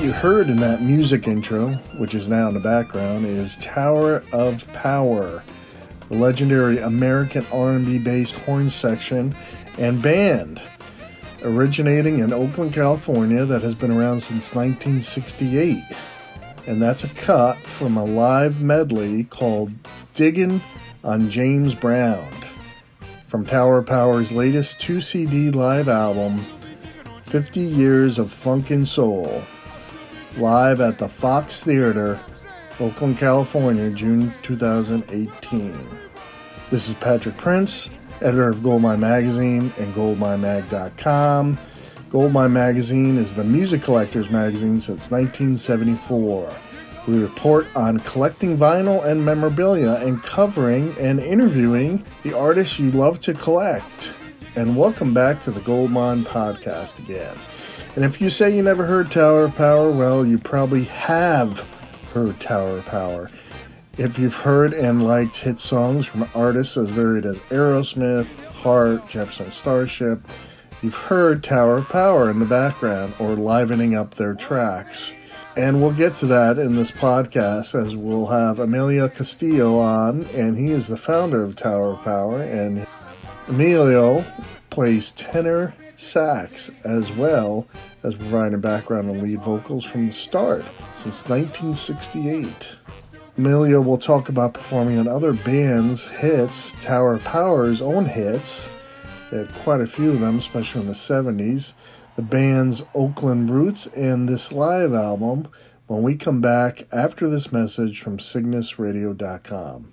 You heard in that music intro, which is now in the background, is Tower of Power, the legendary American R&B based horn section and band originating in Oakland, California that has been around since 1968. And that's a cut from a live medley called Diggin' on James Brown from Tower of Power's latest 2 CD live album, 50 Years of Funkin' Soul, live at the Fox Theater, Oakland, California, June 2018. This is Patrick Prince, editor of Goldmine Magazine and goldminemag.com. Goldmine Magazine is the music collector's magazine since 1974. We report on collecting vinyl and memorabilia and covering and interviewing the artists you love to collect. And welcome back to the Goldmine Podcast again. And if you say you never heard Tower of Power, well, you probably have heard Tower of Power. If you've heard and liked hit songs from artists as varied as Aerosmith, Heart, Jefferson Starship, you've heard Tower of Power in the background or livening up their tracks. And we'll get to that in this podcast as we'll have Emilio Castillo on, and he is the founder of Tower of Power. And Emilio plays tenor sax as well as providing background and lead vocals from the start since 1968. Emilio will talk about performing on other bands' hits, Tower of Power's own hits. They had quite a few of them, especially in the 70s the band's Oakland roots and this live album when we come back after this message from CygnusRadio.com.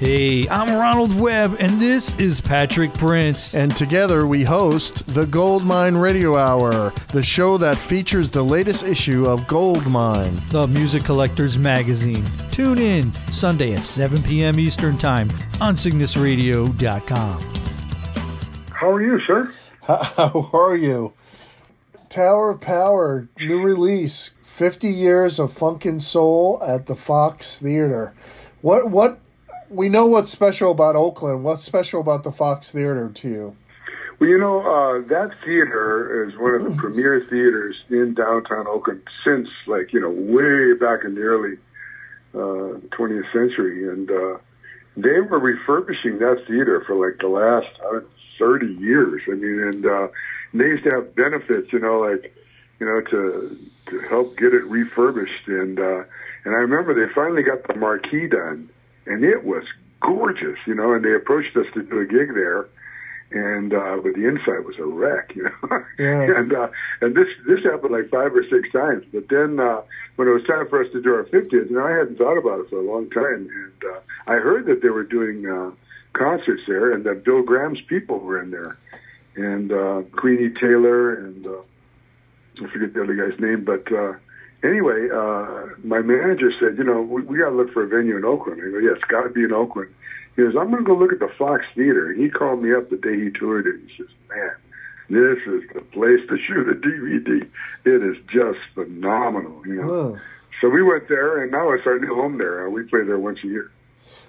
Hey, I'm Ronald Webb, and this is Patrick Prince. And together we host the Goldmine Radio Hour, the show that features the latest issue of Goldmine, the music collector's magazine. Tune in Sunday at 7 p.m. Eastern Time on CygnusRadio.com. How are you, sir? How are you? Tower of Power, new release, 50 years of funkin' soul at the Fox Theater. What what we know what's special about Oakland. What's special about the Fox Theater to you? Well, you know, uh, that theater is one of the premier theaters in downtown Oakland since, like, you know, way back in the early uh, 20th century. And uh, they were refurbishing that theater for, like, the last, I don't know, 30 years. I mean, and uh, they used to have benefits, you know, like, you know, to to help get it refurbished. And uh, and I remember they finally got the marquee done, and it was gorgeous, you know. And they approached us to do a gig there, and uh, but the inside was a wreck, you know. Yeah. and uh, and this this happened like five or six times. But then uh, when it was time for us to do our 50th, you know, I hadn't thought about it for a long time, and uh, I heard that they were doing. Uh, concerts there, and that Bill Graham's people were in there, and uh, Queenie Taylor, and uh, I forget the other guy's name, but uh, anyway, uh, my manager said, you know, we, we got to look for a venue in Oakland. I go, yeah, it's got to be in Oakland. He goes, I'm going to go look at the Fox Theater. And he called me up the day he toured it. He says, man, this is the place to shoot a DVD. It is just phenomenal, you know. Whoa. So we went there, and now it's our new home there. Uh, we play there once a year.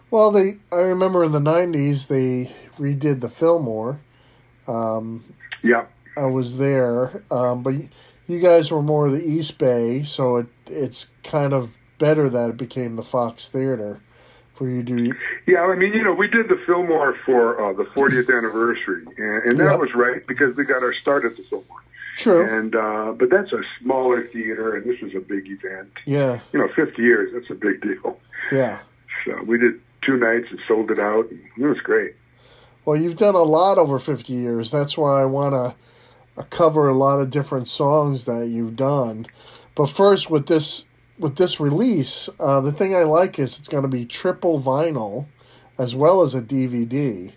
Well, they I remember in the 90s they redid the Fillmore. Um, Yeah. I was there, um, but you guys were more the East Bay, so it it's kind of better that it became the Fox Theater for you to. Yeah, I mean, you know, we did the Fillmore for uh, the 40th anniversary, and, and that was right because we got our start at the Fillmore. True. And uh, but that's a smaller theater, and this was a big event. Yeah, You know, 50 years, that's a big deal. yeah. So we did two nights and sold it out, and it was great. Well, you've done a lot over 50 years. That's why I want to cover a lot of different songs that you've done. But first, with this with this release, uh, the thing I like is it's going to be triple vinyl as well as a DVD.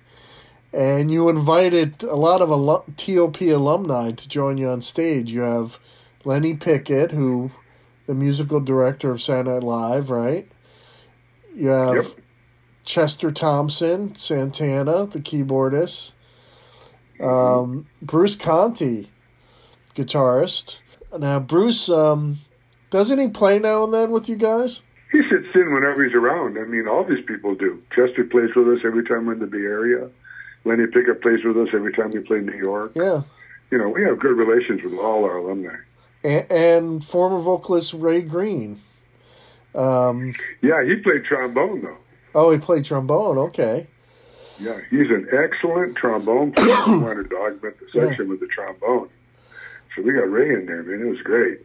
And you invited a lot of alum- TOP alumni to join you on stage. You have Lenny Pickett, who the musical director of Saturday Night Live, right? You have Yep. Chester Thompson, Santana, the keyboardist. Um, Bruce Conti, guitarist. Now, Bruce, um, doesn't he play now and then with you guys? He sits in whenever he's around. I mean, all these people do. Chester plays with us every time we're in the Bay Area. Lenny Pickett plays with us every time we play New York. Yeah. You know, we have good relations with all our alumni. and, and former vocalist Ray Green. Um, yeah, he played trombone though. Oh, he played trombone. Okay. Yeah, he's an excellent trombone player. we wanted to augment the section yeah. with the trombone, so we got Ray in there, man. It was great.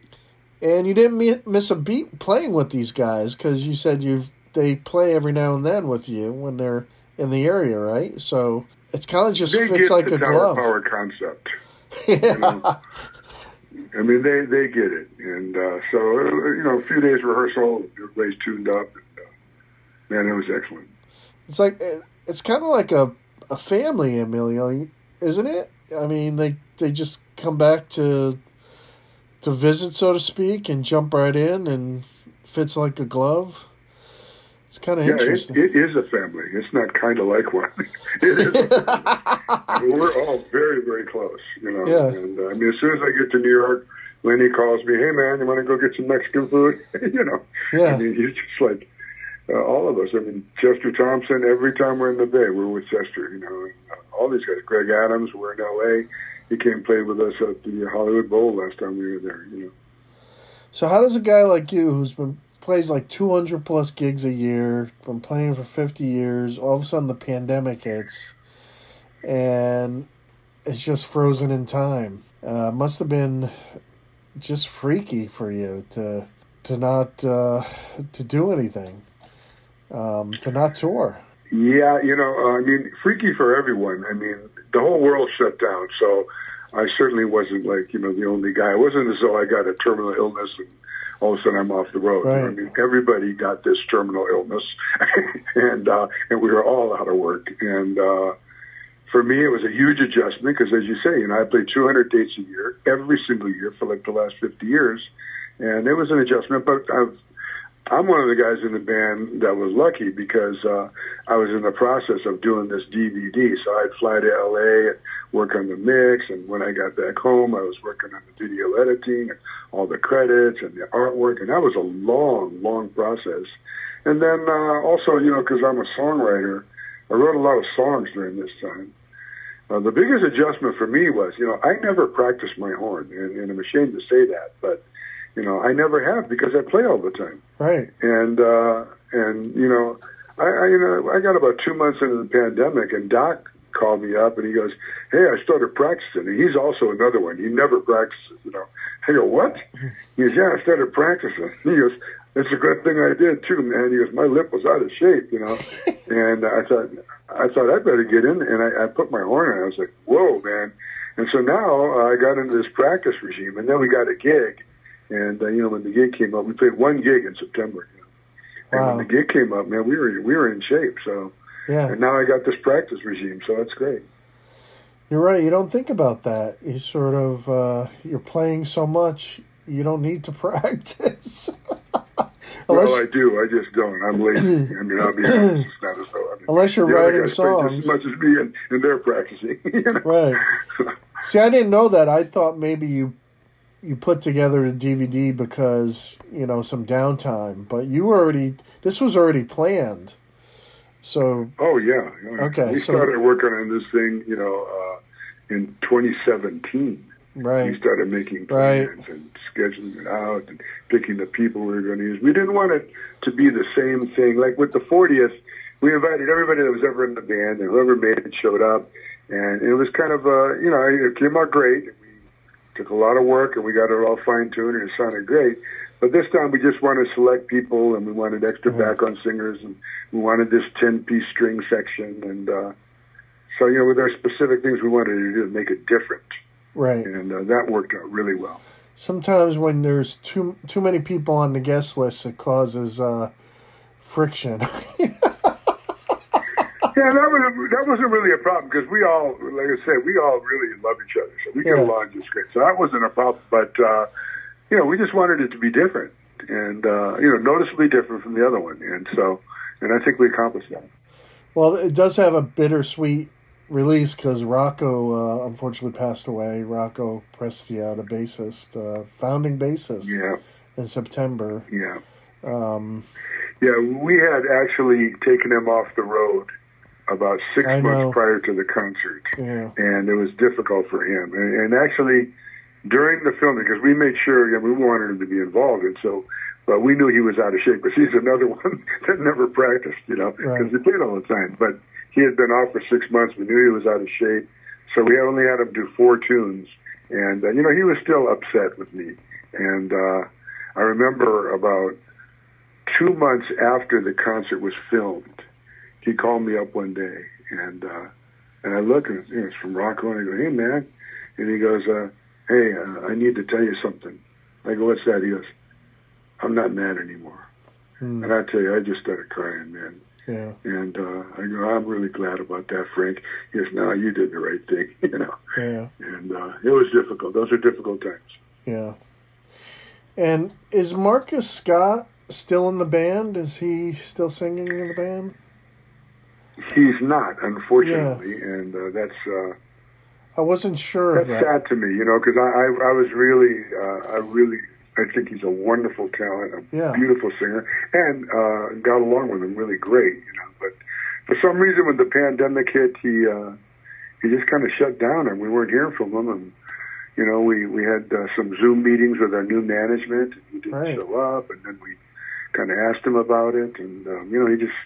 And you didn't miss a beat playing with these guys because you said you they play every now and then with you when they're in the area, right? So it's kind of just they fits like a glove. Power concept. yeah. You know? I mean, they they get it, and uh, so you know, a few days rehearsal, everybody's tuned up. And, uh, man, it was excellent. It's like it's kind of like a a family, Emilio, isn't it? I mean, they they just come back to to visit, so to speak, and jump right in, and fits like a glove. It's kind of yeah, interesting. It, it is a family. It's not kind of like one. it is. I mean, we're all very, very close. You know. Yeah. And uh, I mean, as soon as I get to New York, Lenny calls me, "Hey, man, you want to go get some Mexican food?" you know. Yeah. I mean, he's just like uh, all of us. I mean, Chester Thompson. Every time we're in the Bay, we're with Chester. You know, and, uh, all these guys. Greg Adams. We're in L.A. He came and played with us at the Hollywood Bowl last time we were there. You know. So how does a guy like you, who's been plays like 200 plus gigs a year, been playing for 50 years. All of a sudden, the pandemic hits, and it's just frozen in time. Uh, must have been just freaky for you to to not uh, to do anything, um, to not tour. Yeah, you know, uh, I mean, freaky for everyone. I mean, the whole world shut down, so I certainly wasn't like you know the only guy. It wasn't as though I got a terminal illness and all of a sudden I'm off the road. Right. I mean, everybody got this terminal illness, and uh, and we were all out of work. And uh, for me, it was a huge adjustment because, as you say, you know, I played 200 dates a year every single year for like the last 50 years, and it was an adjustment. But I've I'm one of the guys in the band that was lucky because uh, I was in the process of doing this DVD. So I'd fly to LA and work on the mix, and when I got back home, I was working on the video editing and all the credits and the artwork, and that was a long, long process. And then uh, also, you know, because I'm a songwriter, I wrote a lot of songs during this time. Uh, the biggest adjustment for me was, you know, I never practiced my horn, and, and I'm ashamed to say that, but you know, I never have because I play all the time. Right. And uh, and you know, I, I you know I got about two months into the pandemic, and Doc called me up and he goes, "Hey, I started practicing." And he's also another one. He never practices. You know. I go, "What?" He goes, "Yeah, I started practicing." He goes. It's a good thing I did too, man. He goes, my lip was out of shape, you know, and I thought, I thought I better get in, and I, I put my horn on. I was like, whoa, man. And so now uh, I got into this practice regime, and then we got a gig, and uh, you know, when the gig came up, we played one gig in September. You know? And Wow. when the gig came up, man, we were we were in shape. So, Yeah. and now I got this practice regime, so that's great. You're right. You don't think about that. You sort of uh, you're playing so much, you don't need to practice. unless, well, I do. I just don't. I'm lazy. I mean, I'll be honest. It's not as though I mean, Unless you're other writing songs. as much as me, and, and they're practicing. you know? right. See, I didn't know that. I thought maybe you you put together a DVD because you know some downtime, but you already this was already planned. So Oh yeah. Okay, We so- started working on this thing, you know, uh, in 2017. Right. We right, started making Right. plans and scheduling it out and picking the people we were going to use. We didn't want it to be the same thing. Like with the 40th, we invited everybody that was ever in the band and whoever made it showed up. And it was kind of, uh, you know, it came out great. Took a lot of work and we got it all fine tuned and it sounded great. But this time we just wanted to select people and we wanted extra background singers and we wanted this 10 piece string section. And, uh, so, you know, with our specific things we wanted to do to make it different. right. And uh, that worked out really well. Sometimes when there's too too many people on the guest list, it causes uh, friction. Yeah, that was that wasn't really a problem because we all, like I said, we all really love each other, so we get along just great. So that wasn't a problem. But uh, you know, we just wanted it to be different, and uh, you know, noticeably different from the other one. And so, and I think we accomplished that. well, it does have a bittersweet release because Rocco uh, unfortunately passed away. Rocco Prestia, the bassist, uh, founding bassist, Yeah, in September. yeah, Um, yeah. We had actually taken him off the road about six I know. months prior to the concert. yeah, and it was difficult for him. And, and actually, during the filming because we made sure yeah, we wanted him to be involved, and so. But we knew he was out of shape. But he's another one that never practiced, you know, because Right. he played all the time. But he had been off for six months. We knew he was out of shape, so we only had him do four tunes. And uh, you know, he was still upset with me. And uh, I remember about two months after the concert was filmed, he called me up one day, and uh, and I look, and it's, you know, it's from Rocco, and I go, "Hey, man," and he goes, uh, "Hey, uh, I need to tell you something." I go, "What's that?" He goes, "I'm not mad anymore." Hmm. And I tell you, I just started crying, man. Yeah. And uh, I go, "I'm really glad about that, Frank." He goes, "No, you did the right thing," you know. Yeah. And uh, it was difficult. Those are difficult times. Yeah. And is Marcus Scott still in the band? Is he still singing in the band? He's not, unfortunately, and uh, that's. Uh, I wasn't sure of That's that. sad to me, you know, because I, I I was really uh, I really I think he's a wonderful talent, a Yeah. beautiful singer, and uh, got along with him really great, you know. But for some reason, when the pandemic hit, he uh, he just kind of shut down, and we weren't hearing from him. And you know, we we had uh, some Zoom meetings with our new management, and he didn't Right. show up, and then we kind of asked him about it, and um, you know, he just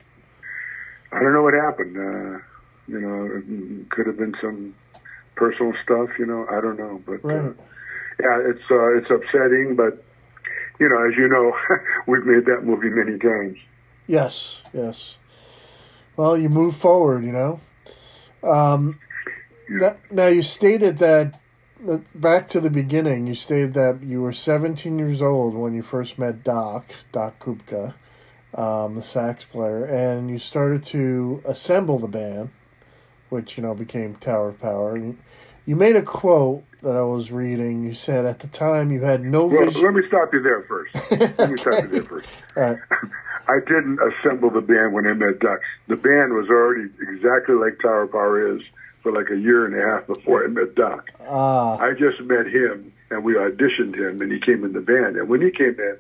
I don't know what happened. Uh, you know, it could have been some personal stuff. You know, I don't know, but uh, yeah, it's uh, it's upsetting, but you know, as you know, we've made that movie many times. Yes, yes. Well, you move forward, you know. Um, now, now you stated that uh, back to the beginning. You stated that you were 17 years old when you first met Doc, Doc Kupka, um, the sax player, and you started to assemble the band, which you know became Tower of Power. And you made a quote that I was reading. You said at the time you had no Well, vision. let me stop you there first. Let me stop you there first. Right. I didn't assemble the band when I met Doc. The band was already exactly like Tower of Power is for like a year and a half before I met Doc. Ah, I just met him and we auditioned him and he came in the band. And when he came in,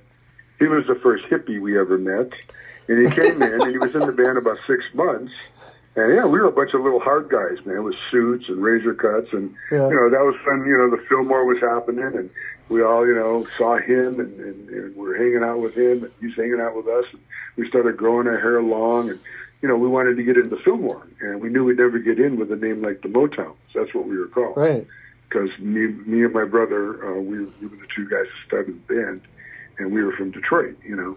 he was the first hippie we ever met. And he came in and he was in the band about six months. And yeah, we were a bunch of little hard guys, man, with suits and razor cuts. And, Yeah. you know, that was when, you know, the Fillmore was happening and we all, you know, saw him and, and, and we were hanging out with him and he's hanging out with us. And we started growing our hair long and, you know, we wanted to get into Fillmore and we knew we'd never get in with a name like the Motown. So that's what we were called right. because me, me and my brother, uh, we, we were the two guys that started the band, and we were from Detroit, you know,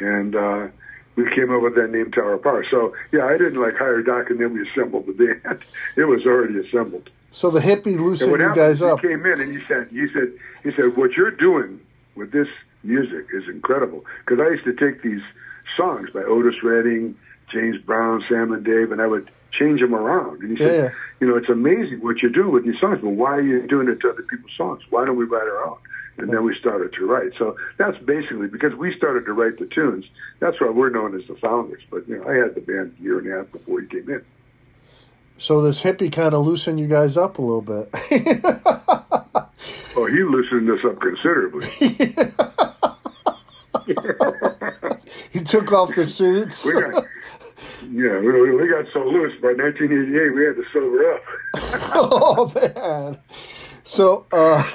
and uh, we came up with that name Tower of Power. So yeah, I didn't like hire Doc and then we assembled the band. it was already assembled. So the hippie loosened you happened? guys up. He came in and he said, he said, he said, what you're doing with this music is incredible. Because I used to take these songs by Otis Redding, James Brown, Sam and Dave, and I would change them around. And he said, Yeah, you know, it's amazing what you're doing with these songs, but why are you doing it to other people's songs? Why don't we write our own? And then we started to write. So that's basically because we started to write the tunes. That's why we're known as the founders. But you know, I had the band a year and a half before he came in. So this hippie kind of loosened you guys up a little bit. Oh, he loosened us up considerably. he took off the suits. We got, yeah, we, we got so loose by 1988, we had to sober up. oh man. So uh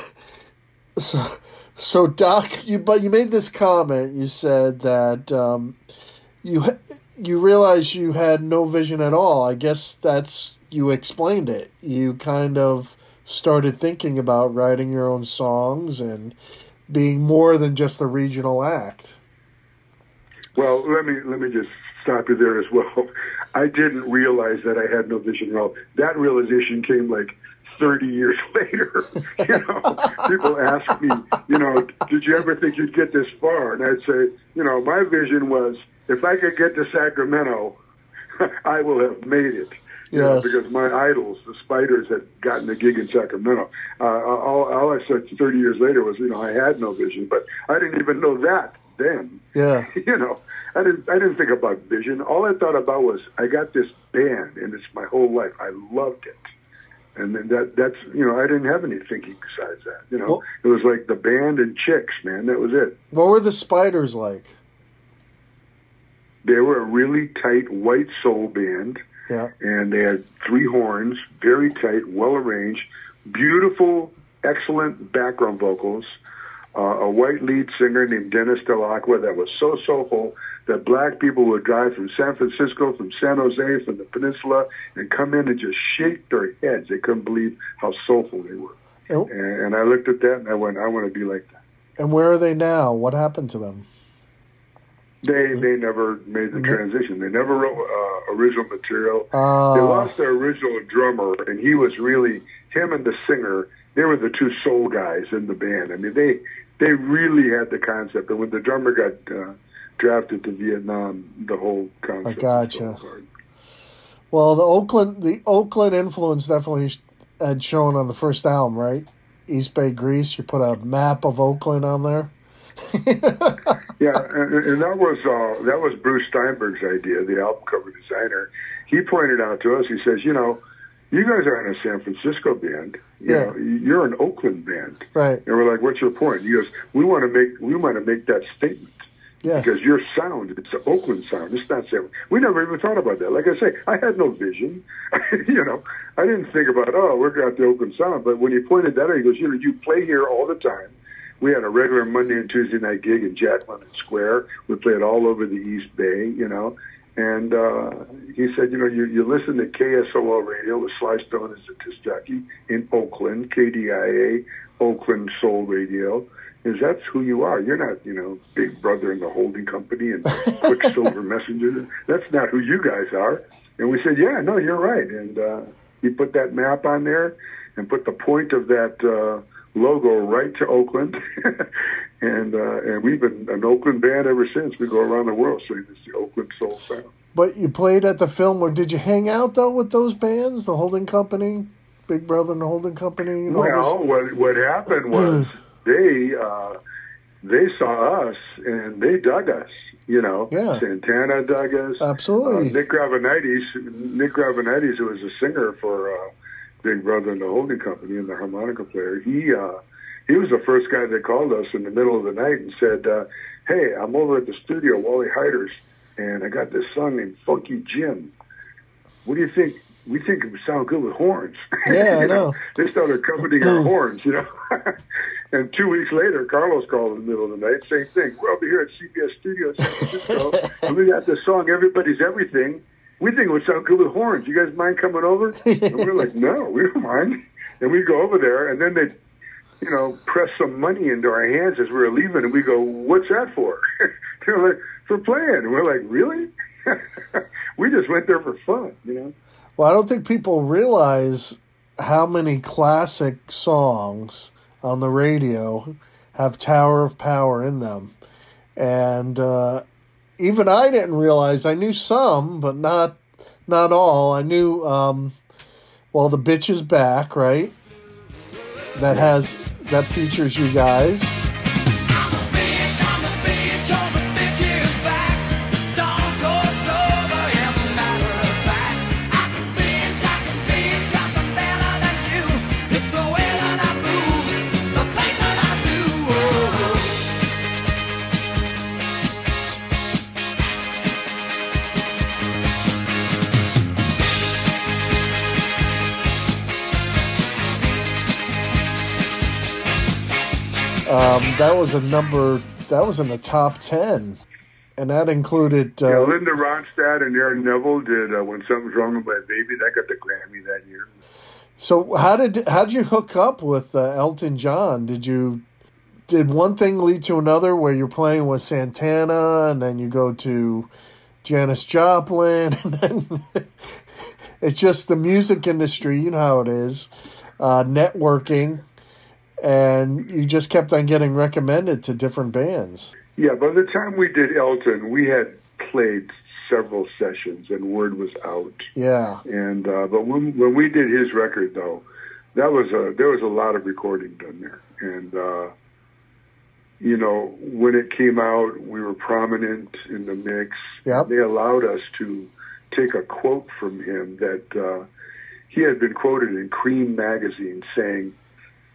so so Doc, you but you made this comment. You said that um you you realized you had no vision at all. I guess that's you explained it. You kind of started thinking about writing your own songs and being more than just a regional act. Well, let me let me just stop you there as well. I didn't realize that I had no vision at all. That realization came like 30 years later. you know, people ask me, you know, did you ever think you'd get this far? And I'd say, you know, my vision was if I could get to Sacramento, I will have made it. You know, Yes. because my idols, the Spiders, had gotten a gig in Sacramento. Uh, all, all I said 30 years later was, you know, I had no vision, but I didn't even know that then Yeah. you know, I didn't I didn't think about vision. All I thought about was I got this band and it's my whole life. I loved it. And then that that's you know, I didn't have any thinking besides that. You know. Well- it was like the band and chicks, man. That was it. What were the spiders like? They were a really tight white soul band Yeah. and they had three horns, very tight, well arranged, beautiful excellent background vocals. Uh, a white lead singer named Dennis Delacqua that was so soulful that black people would drive from San Francisco, from San Jose, from the peninsula, and come in and just shake their heads. They couldn't believe how soulful they were. And, And, and I looked at that and I went, I want to be like that. and where are they now? What happened to them? They they never made the transition. They never wrote uh, original material. Uh, they lost their original drummer, and he was really him and the singer. They were the two soul guys in the band. I mean, they they really had the concept. And when the drummer got uh, drafted to Vietnam, the whole concept. I gotcha. Well, the Oakland the Oakland influence definitely had shown on the first album, right? East Bay Grease. You put a map of Oakland on there. Yeah, and, and that was uh, that was Bruce Steinberg's idea, the album cover designer. He pointed out to us. He says, you know, you guys aren't a San Francisco band. You Yeah. know, you're an Oakland band. Right. And we're like, what's your point? He goes, we want to make we want to make that statement. Yeah. Because your sound, it's an Oakland sound. It's not San. We never even thought about that. Like I say, I had no vision. you know, I didn't think about oh, we're got the Oakland sound. But when he pointed that out, he goes, you know, you play here all the time. We had a regular Monday and Tuesday night gig in Jack London Square. We played all over the East Bay. You know, and uh, he said, you know, you, you listen to KSOL radio with Sly Stone as the disc jockey in Oakland, KDIA, Oakland Soul Radio. Is that's who you are? You're not, you know, Big Brother in the holding company and Quicksilver Messenger. That's not who you guys are. And we said, yeah, no, you're right. And uh, he put that map on there and put the point of that uh, logo right to Oakland. and uh, and we've been an Oakland band ever since. We go around the world saying it's the Oakland Soul Sound. But you played at the Fillmore. Did you hang out though with those bands, the Holding Company, Big Brother and the Holding Company? And Well, what what happened was they uh, they saw us and they dug us. You know, Yeah. Santana dug us. Absolutely. Uh, Nick Gravenites, Nick Gravenites, who was a singer for uh, Big Brother in the Holding Company and the harmonica player, he uh, he was the first guy that called us in the middle of the night and said, uh, "Hey, I'm over at the studio, Wally Heider's, and I got this song named Funky Jim. What do you think?" We think it would sound good with horns. Yeah, I You know. They started accompanying our horns, you know. and two weeks later, Carlos called in the middle of the night, same thing. We're over here at CBS Studios in San Francisco, and we got this song, Everybody's Everything. We think it would sound good with horns. You guys mind coming over? and we're like, no, we don't mind. And we go over there, and then they, you know, press some money into our hands as we were leaving, and we go, what's that for? They're like, for playing. And we're like, really? we just went there for fun, you know? Well, I don't think people realize how many classic songs on the radio have Tower of Power in them. And uh, even I didn't realize. I knew some, but not not all. I knew, um, well, The Bitch is Back, right? That has, that features you guys. Um, that was a number, that was in the top 10. And that included. Uh, Yeah, Linda Ronstadt and Aaron Neville did uh, "When Something's Wrong with My Baby." That got the Grammy that year. So how did how did you hook up with uh, Elton John? Did you did one thing lead to another where you're playing with Santana and then you go to Janis Joplin and then it's just the music industry, you know how it is, uh, networking, and you just kept on getting recommended to different bands. Yeah, by the time we did Elton, we had played several sessions and word was out. Yeah, And uh, but when when we did his record though, that was a there was a lot of recording done there, and uh, you know when it came out, we were prominent in the mix. Yep. They allowed us to take a quote from him that uh, he had been quoted in Creem magazine saying,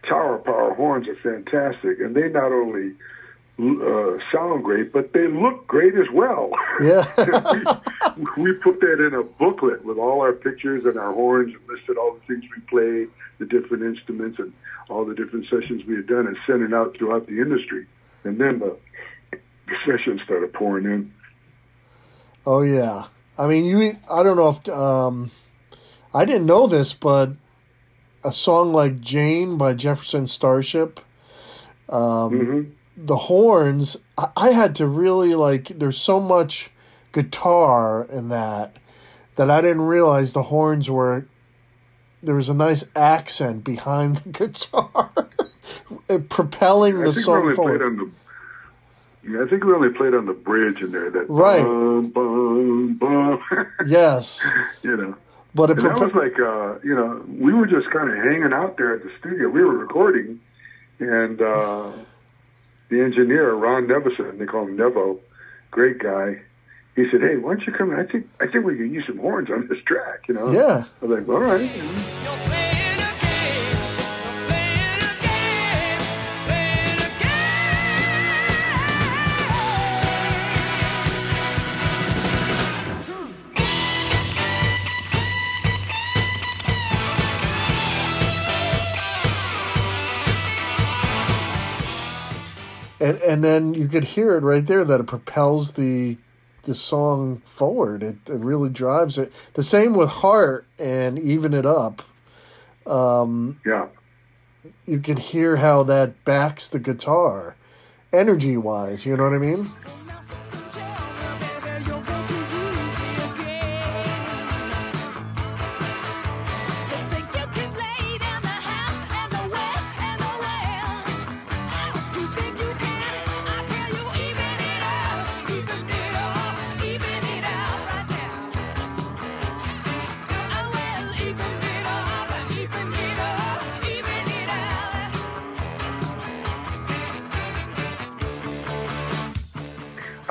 "Tower Power horns are fantastic, and they not only." Uh, sound great, but they look great as well. yeah, we, we put that in a booklet with all our pictures and our horns and listed all the things we played, the different instruments and all the different sessions we had done and sent it out throughout the industry. And then the, the sessions started pouring in. Oh yeah, I mean you. I don't know if um, I didn't know this, but a song like Jane by Jefferson Starship, um, hmm the horns. I, I had to really like. There's so much guitar in that that I didn't realize the horns were. There was a nice accent behind the guitar, propelling the song forward. the. Yeah, I think we only played on the bridge in there. That Right. Bum, bum, bum. Yes, you know. But it And was like, uh, you know, we were just kind of hanging out there at the studio. We were recording, and uh, the engineer, Ron Nevison, they call him Nevo, great guy. He said, "Hey, why don't you come? in? I think I think we could use some horns on this track." You know? yeah. I was like, "All right." And and then you could hear it right there that it propels the the song forward. It it really drives it. The same with Heart and Even It Up. Um, yeah. You can hear how that backs the guitar, energy wise. You know what I mean?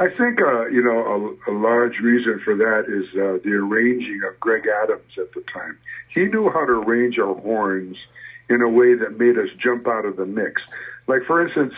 I think uh, you know a, a large reason for that is uh, the arranging of Greg Adams at the time. He knew how to arrange our horns in a way that made us jump out of the mix. Like for instance,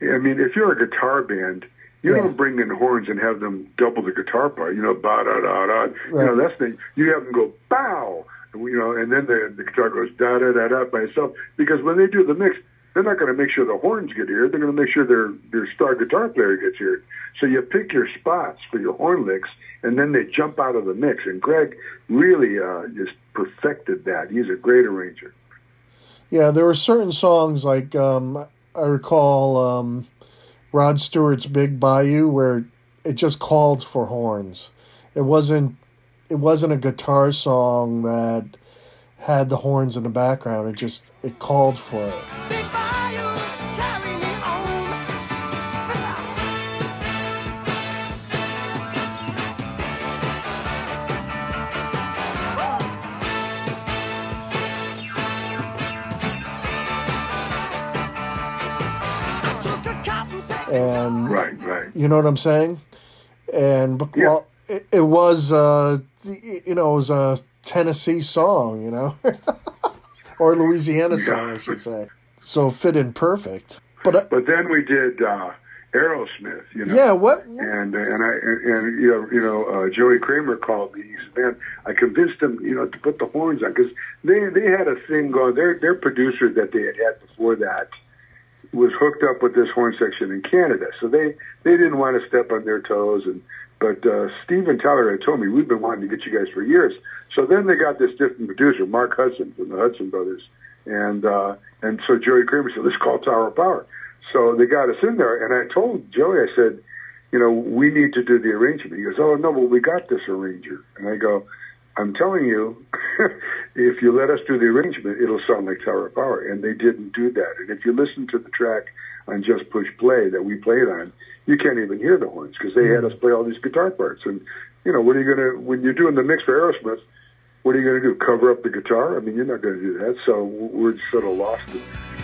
I mean, if you're a guitar band, you Yeah. don't bring in horns and have them double the guitar part. You know, ba da da da. You know, that's the you have them go bow. You know, and then the, the guitar goes da da da da by itself. Because when they do the mix, they're not going to make sure the horns get here. They're going to make sure their their star guitar player gets here. So you pick your spots for your horn licks, and then they jump out of the mix. And Greg really uh, just perfected that. He's a great arranger. Yeah, there were certain songs like um, I recall um, Rod Stewart's "Big Bayou" where it just called for horns. It wasn't. It wasn't a guitar song that had the horns in the background. It just it called for it. Big bayou, carry me on. Took a cotton pick. And Right, right. You know what I'm saying? And but- Yeah. well, it, it was uh, you know, it was a Tennessee song, you know, or Louisiana song, I should say. So it fit in perfect. But uh, But then we did uh, Aerosmith. You know. yeah, what? and and I and, and you know you know uh, Joey Kramer called me. He said, "Man, I convinced him you know to put the horns on because they they had a thing going. Their their producer that they had had before that was hooked up with this horn section in Canada, so they they didn't want to step on their toes. And but uh, Steven Tyler had told me we've been wanting to get you guys for years. So then they got this different producer, Mark Hudson from the Hudson Brothers, and uh, and so Joey Kramer said, "Let's call Tower of Power." So they got us in there, and I told Joey, I said, you know, we need to do the arrangement. He goes, oh, no, well, we got this arranger. And I go, I'm telling you, if you let us do the arrangement, it'll sound like Tower of Power. And they didn't do that. And if you listen to the track on Just Push Play that we played on, you can't even hear the horns because they had us mm. play all these guitar parts. And, you know, what are you going to, when you're doing the mix for Aerosmith, what are you going to do? Cover up the guitar? I mean, you're not going to do that. So we're sort of lost it.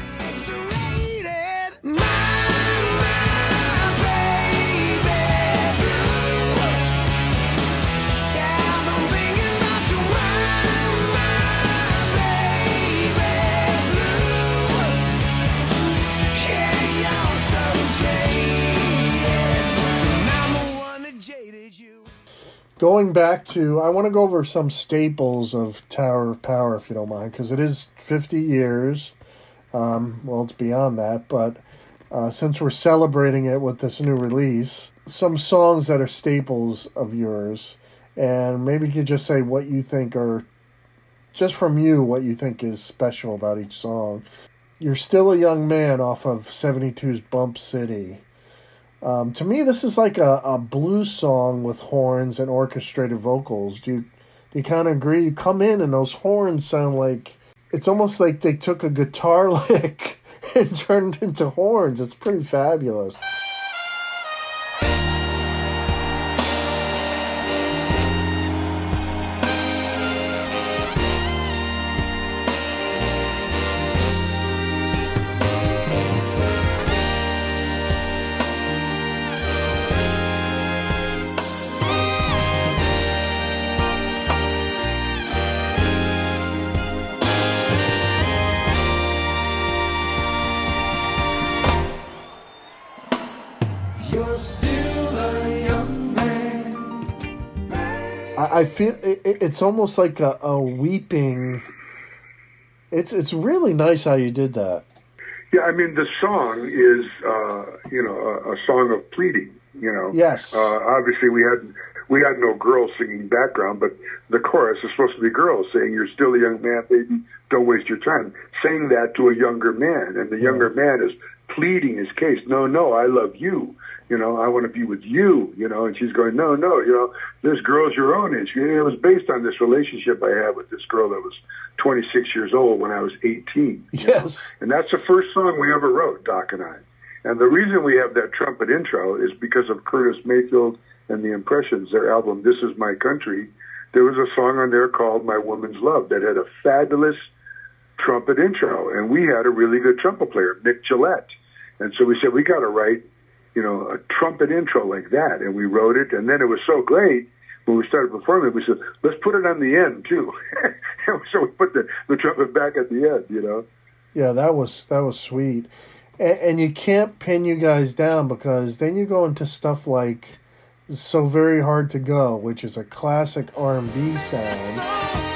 Going back to, I want to go over some staples of Tower of Power, if you don't mind, because it is 50 years. Um, well, it's beyond that, but uh, since we're celebrating it with this new release, some songs that are staples of yours, and maybe you could just say what you think are, just from you, what you think is special about each song. You're still a young man off of 72's Bump City. Um, to me, this is like a, a blues song with horns and orchestrated vocals. Do you, do you kind of agree? You come in and those horns sound like it's almost like they took a guitar lick and turned into horns. It's pretty fabulous. I, I feel it, it- it's almost like a, a weeping. It's it's really nice how you did that. Yeah, I mean the song is uh, you know a, a song of pleading. You know, Yes. Uh, obviously, we had we had no girls singing background, but the chorus is supposed to be girls saying, "You're still a young man, baby. Don't waste your time." Saying that to a younger man, and the younger man is pleading his case. No, no, I love you. You know, I want to be with you. You know, and she's going, no, no. You know, this girl's your own age. And it was based on this relationship I had with this girl that was 26 years old when I was 18. Yes. And that's the first song we ever wrote, Doc and I. And the reason we have that trumpet intro is because of Curtis Mayfield and the Impressions, their album This Is My Country. There was a song on there called My Woman's Love that had a fabulous trumpet intro. And we had a really good trumpet player, Mic Gillette. And so we said, we got to write, you know, a trumpet intro like that. And we wrote it. And then it was so great when we started performing, we said, let's put it on the end too. so we put the, the trumpet back at the end, you know. Yeah, that was that was sweet, and, and you can't pin you guys down because then you go into stuff like "So Very Hard to Go," which is a classic R and B sound.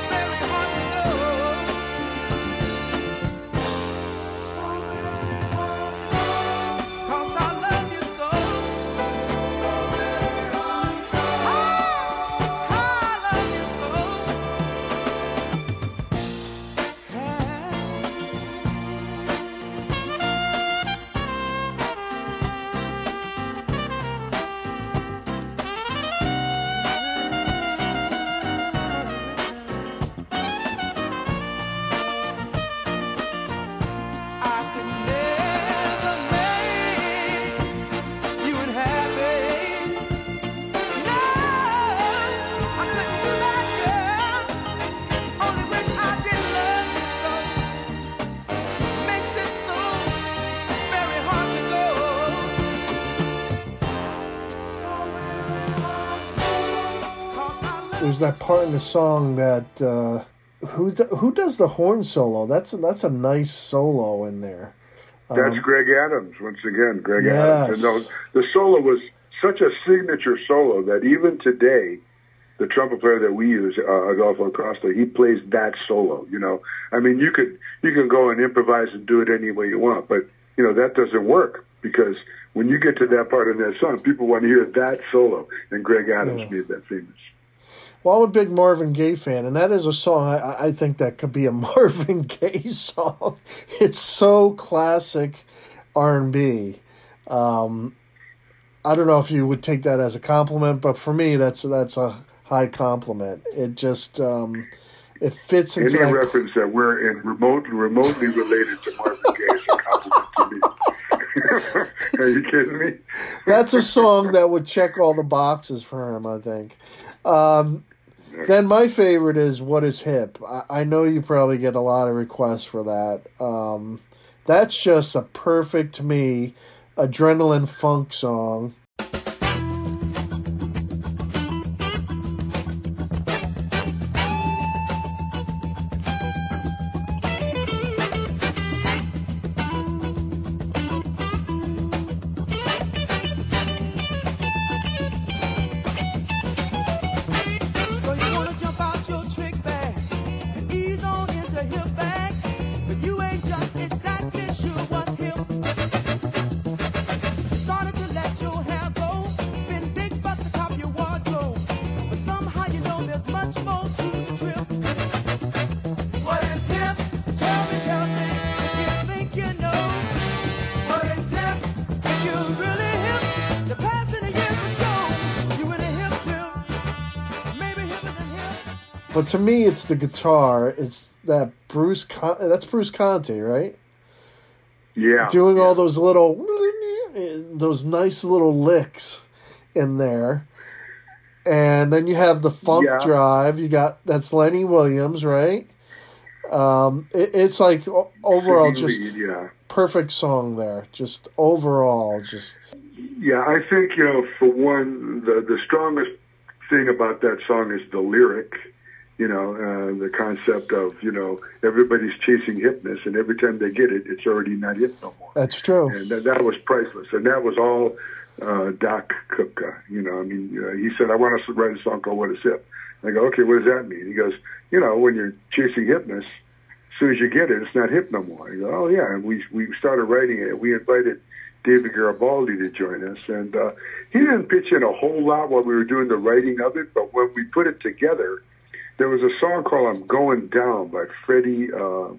Part song that uh, who who does the horn solo? That's that's a nice solo in there. That's Greg Adams once again. Greg Yes. Adams. And the, the solo was such a signature solo that even today, the trumpet player that we use, uh, Adolfo Acosta, he plays that solo. You know, I mean, you could you can go and improvise and do it any way you want, but you know that doesn't work because when you get to that part in that song, people want to hear that solo, and Greg Adams Yeah. made that famous. Well, I'm a big Marvin Gaye fan, and that is a song I, I think that could be a Marvin Gaye song. It's so classic R and B. Um, I don't know if you would take that as a compliment, but for me, that's that's a high compliment. It just um, it fits into Any that. reference that we're in remote, remotely related to Marvin Gaye is a compliment to me. Are you kidding me? That's a song that would check all the boxes for him, I think. Um, then my favorite is "What Is Hip." I, I know you probably get a lot of requests for that. Um, that's just a perfect to me adrenaline funk song. But to me, it's the guitar. It's that Bruce. Con- that's Bruce Conti, right? Yeah. Doing all those little, those nice little licks in there, and then you have the funk Yeah. drive. You got that's Lenny Williams, right? Um, it, it's like overall just lead, yeah. perfect song there. Just overall, just Yeah, I think you know, for one, the the strongest thing about that song is the lyric. You know, uh, the concept of you know everybody's chasing hipness, and every time they get it, it's already not hip no more. that's true. and that, that was priceless. And that was all uh, Doc Kupka. You know, I mean, uh, he said, "I want us to write a song called What Is Hip." I go, "Okay, what does that mean?" He goes, "You know, when you're chasing hipness, as soon as you get it, it's not hip no more." I go, "Oh yeah." And we we started writing it. We invited David Garibaldi to join us, and uh, he didn't pitch in a whole lot while we were doing the writing of it. But when we put it together, there was a song called "I'm Going Down" by Freddie uh,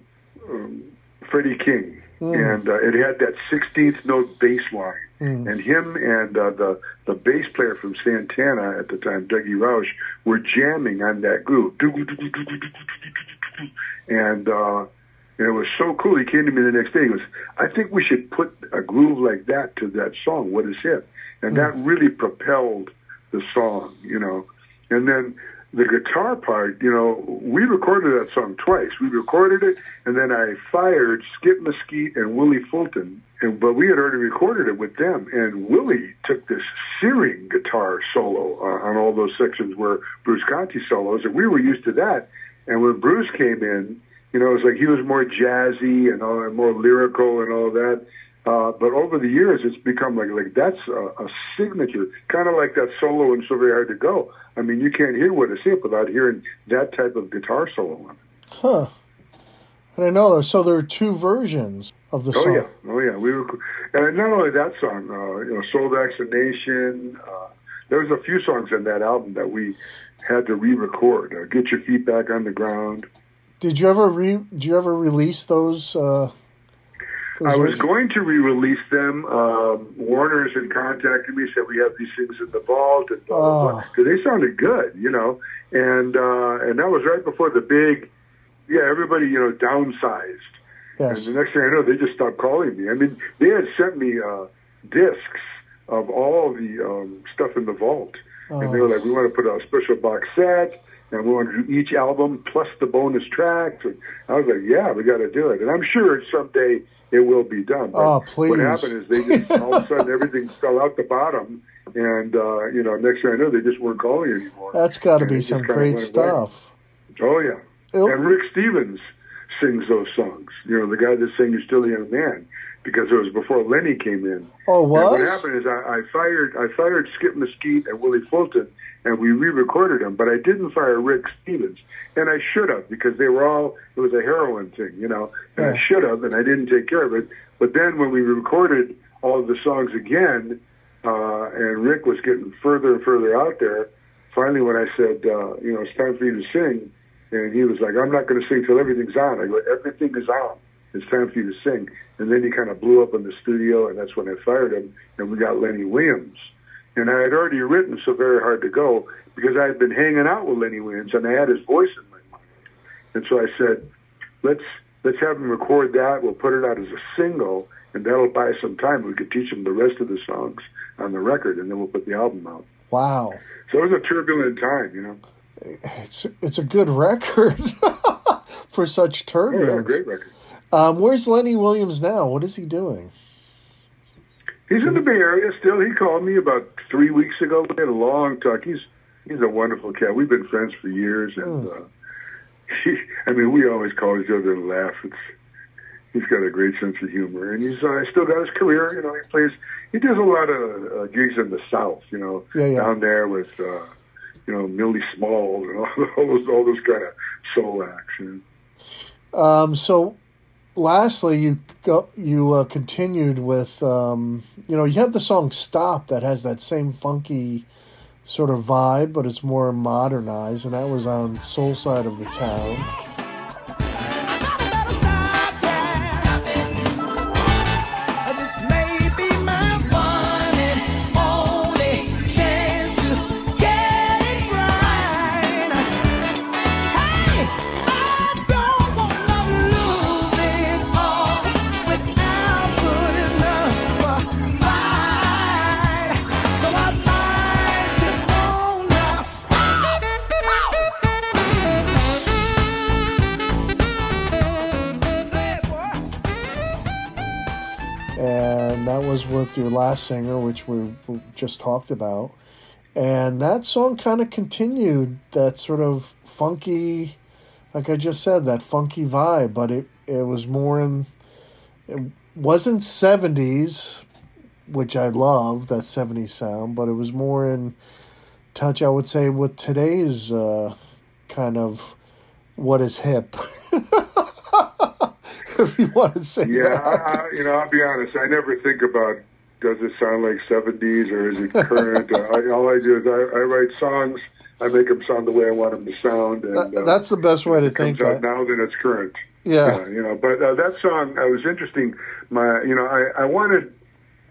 um, Freddie King, and uh, it had that 16th note bass line. And him and uh, the the bass player from Santana at the time, Dougie Rauch, were jamming on that groove. And uh, and it was so cool. He came to me the next day. He goes, "I think we should put a groove like that to that song. What is hip?" And that really propelled the song, you know. And then the guitar part, you know, we recorded that song twice. We recorded it, and then I fired Skip Mesquite and Willie Fulton. And, but we had already recorded it with them, and Willie took this searing guitar solo uh, on all those sections where Bruce Conti solos, and we were used to that. And when Bruce came in, you know, it was like he was more jazzy and all, and more lyrical and all that. Uh, but over the years, it's become like like that's a, a signature, kind of like that solo in "So Very Hard to Go." I mean, you can't hear what is hip without hearing that type of guitar solo on it. Huh. And I didn't know that. So there are two versions of the Oh song. yeah, oh yeah. We were, and not only that song, uh, you know, "Soul Vaccination." Uh, there was a few songs in that album that we had to re-record. Uh, "Get Your Feet Back on the Ground." Did you ever re? Did you ever release those? Those I was going to re-release them. Um, Warner's had contacted me, said we have these things in the vault, and blah, blah, blah. Oh. they sounded good, you know. And uh, and that was right before the big, yeah, everybody you know downsized. Yes. And the next thing I know, they just stopped calling me. I mean, they had sent me uh, discs of all the um, stuff in the vault, and they were like, "We want to put out a special box set." And we want to do each album plus the bonus tracks. And I was like, "Yeah, we got to do it." And I'm sure someday it will be done. But Oh, please. What happened is they just all of a sudden everything fell out the bottom, and uh, you know, next thing I know, they just weren't calling anymore. That's got to be some great went away. stuff. Oh yeah. It'll- And Rick Stevens sings those songs. You know, the guy that sang "You're Still a Young Man," because it was before Lenny came in. Oh, And what happened is I, I fired I fired Skip Mesquite and Willie Fulton, and we re-recorded them. But I didn't fire Rick Stevens, and I should have because they were all it was a heroin thing, you know. And I should have, and I didn't take care of it. But then when we recorded all of the songs again, uh, and Rick was getting further and further out there. Finally, when I said, uh, you know, it's time for you to sing, and he was like, I'm not going to sing till everything's on. I go, everything is on. It's time for you to sing. And then he kind of blew up in the studio, and that's when I fired him, and we got Lenny Williams. And I had already written So Very Hard to Go because I had been hanging out with Lenny Williams, and I had his voice in my mind. And so I said, let's let's have him record that. We'll put it out as a single, and that'll buy some time. We could teach him the rest of the songs on the record, and then we'll put the album out. Wow. So it was a turbulent time, you know. It's it's a good record for such Oh, yeah, turbulence. great record. um, where's Lenny Williams now? What is he doing? He's in the Bay Area still. He called me about three weeks ago. We had a long talk. He's he's a wonderful cat. We've been friends for years, and uh, he, I mean, we always call each other and laugh. It's he's got a great sense of humor, and he's uh, still got his career. You know, he plays. He does a lot of uh, gigs in the South. You know, Yeah, yeah. down there with uh, you know Millie Smalls and all, all those all those kind of soul acts. You know? Um, so, lastly, you go you uh, continued with um, you know you have the song "Stop" that has that same funky sort of vibe, but it's more modernized, and that was on Soul Side of the Town. With your last singer, which we, we just talked about. And that song kind of continued that sort of funky, like I just said, that funky vibe, but it, it was more in, it wasn't 70s, which I love, that 70s sound, but it was more in touch, I would say, with today's uh, kind of what is hip. if you want to say Yeah, that. I, I, you know, I'll be honest. I never think about does it sound like '70s or is it current. I, all I do is I, I write songs. I make them sound the way I want them to sound. And, That- uh, that's the best way to comes think. Of, now, then it's current. yeah, you know. But uh, that song, I was interesting. My, you know, I, I wanted,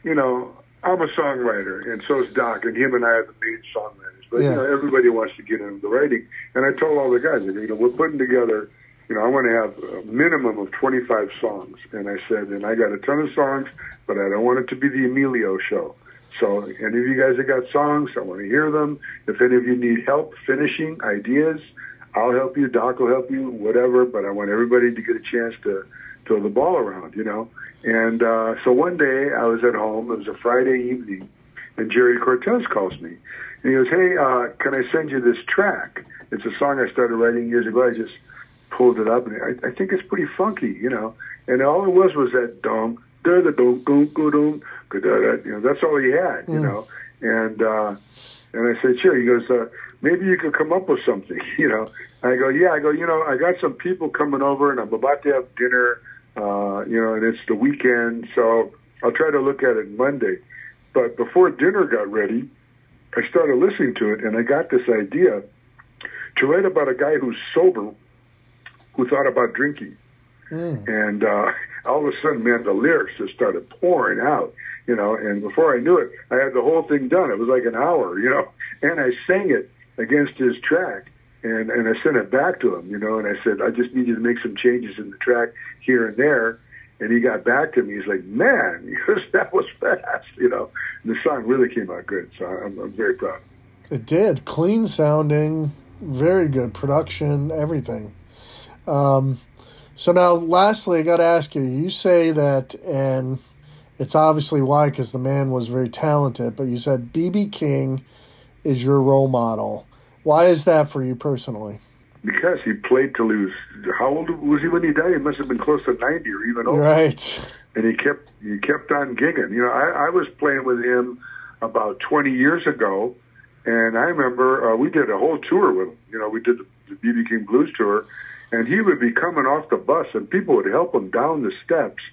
you know, I'm a songwriter, and so is Doc, and him and I are the main songwriters. But Yeah. you know, everybody wants to get into the writing, and I told all the guys, you know, we're putting together. You know, I want to have a minimum of 25 songs, and I said, and I got a ton of songs, but I don't want it to be the Emilio show. So, any of you guys that got songs, I want to hear them. If any of you need help finishing ideas, I'll help you. Doc will help you, whatever. But I want everybody to get a chance to throw the ball around, you know. And uh, so one day I was at home. It was a Friday evening, and Jerry Cortez calls me, and he goes, "Hey, uh, can I send you this track? It's a song I started writing years ago. I just pulled it up, and I, I think it's pretty funky, you know. And all it was was that dong, da da dong, goom, go da da. You know, that's all he had, you know. And uh, and I said, sure. He goes, uh, maybe you could come up with something, you know. I go, yeah. I go, you know, I got some people coming over, and I'm about to have dinner, uh, you know, and it's the weekend, so I'll try to look at it Monday. But before dinner got ready, I started listening to it, and I got this idea to write about a guy who's sober, who thought about drinking. And uh, all of a sudden, man, the lyrics just started pouring out, you know. And before I knew it, I had the whole thing done. It was like an hour, you know. And I sang it against his track, and and I sent it back to him, you know. And I said, I just need you to make some changes in the track here and there. And he got back to me. He's like, man, goes, that was fast, you know. And the song really came out good, so I'm, I'm very proud. it did. Clean sounding, very good production, everything. Um, so now, lastly, I got to ask you. You say that, and it's obviously why, because the man was very talented. But you said BB King is your role model. Why is that for you personally? Because he played till he was how old was he when he died? He must have been close to ninety or even older. Right. and he kept he kept on gigging. You know, I, I was playing with him about 20 years ago, and I remember uh, we did a whole tour with him. You know, we did the BB King Blues tour, and he would be coming off the bus, and people would help him down the steps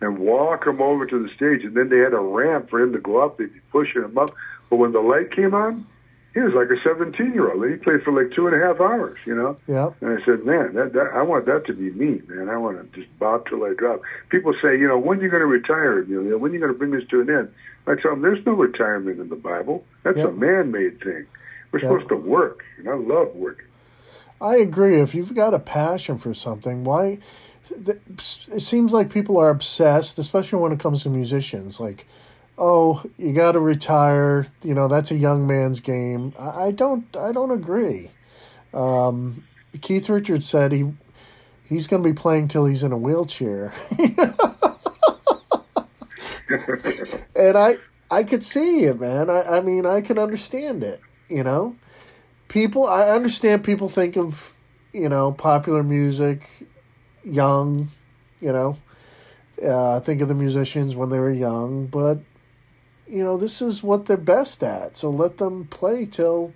and walk him over to the stage, and then they had a ramp for him to go up. They'd be pushing him up, but when the light came on, he was like a 17 year old. He played for like two and a half hours. You know. Yep. And I said, man, that, that I want that to be me, man. I want to just bob till I drop. People say, you know, when are you going to retire, Emilio? When are you going to bring this to an end? I tell them, there's no retirement in the Bible. That's Yep. a man-made thing. We're Yep. supposed to work, and I love working. I agree. If you've got a passion for something, why? It seems like people are obsessed, especially when it comes to musicians. Like, oh, you got to retire. You know, that's a young man's game. I, don't. I don't agree. Um, Keith Richards said he he's going to be playing till he's in a wheelchair, and I I could see it, man. I, I mean, I can understand it. You know, people. I understand people think of you know popular music, young. You know, uh, think of the musicians when they were young, but you know this is what they're best at. So let them play till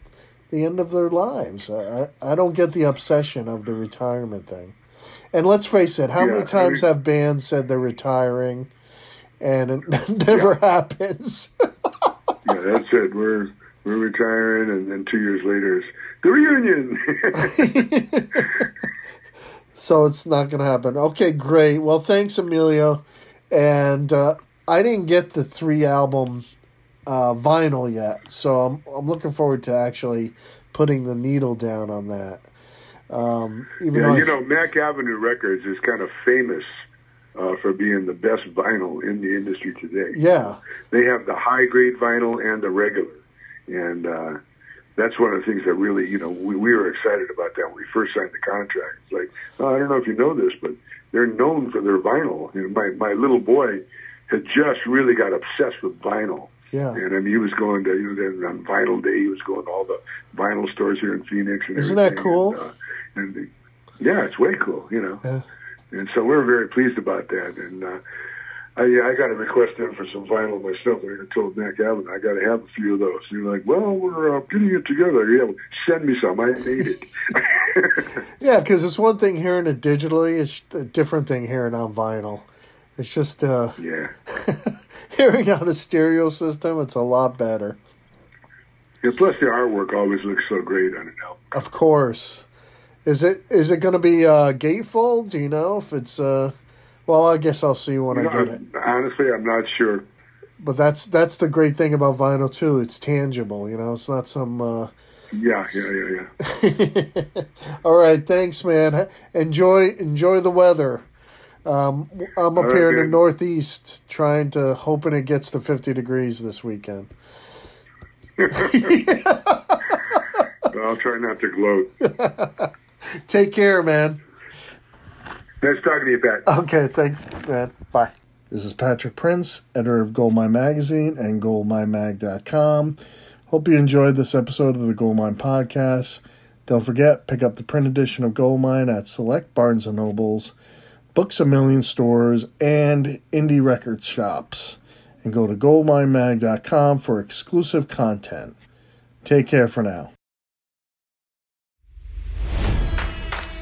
the end of their lives. I I don't get the obsession of the retirement thing. And let's face it, how Yeah, many I times mean- have bands said they're retiring, and it never happens? Yeah, that's it. We're we're retiring, and then two years later, it's the reunion. So it's not going to happen. Okay, great. Well, thanks, Emilio. And uh, I didn't get the three album uh, vinyl yet, so I'm I'm looking forward to actually putting the needle down on that. Um, even yeah, you I- know, Mack Avenue Records is kind of famous uh, for being the best vinyl in the industry today. yeah, they have the high grade vinyl and the regular, and uh, that's one of the things that really, you know, we, we were excited about that when we first signed the contract. It's like, oh, I don't know if you know this, but they're known for their vinyl. And my my little boy had just really got obsessed with vinyl. Yeah. And I mean, he was going to, you know, then on Vinyl Day, he was going to all the vinyl stores here in Phoenix. And Isn't that cool? And, uh, and yeah, it's way cool, you know. Yeah. And so we're very pleased about that. And uh, I, I got a request in for some vinyl myself. I told Nick Allen, I got to have a few of those. And you're like, well, we're uh, getting it together. Yeah, well, send me some. I need it. Yeah, because it's one thing hearing it digitally, it's a different thing hearing on vinyl. It's just uh, yeah. hearing on a stereo system, it's a lot better. And plus, the artwork always looks so great on an album. Of course. Is it is it going to be uh, gatefold? Do you know if it's? Uh, well, I guess I'll see when You I know, get it. honestly, I'm not sure. But that's that's the great thing about vinyl too. It's tangible. You know, it's not some. Uh... Yeah, yeah, yeah, yeah. All right, thanks, man. Enjoy enjoy the weather. Um, I'm up here in the northeast, trying to hoping it gets to 50 degrees this weekend. I'll try not to gloat. Take care, man. Nice talking to you, Pat. Okay, thanks, man. Bye. This is Patrick Prince, editor of Goldmine Magazine and goldminemag.com. Hope you enjoyed this episode of the Goldmine Podcast. Don't forget, pick up the print edition of Goldmine at select Barnes & Nobles, Books A Million stores, and indie record shops. And go to goldminemag.com for exclusive content. Take care for now.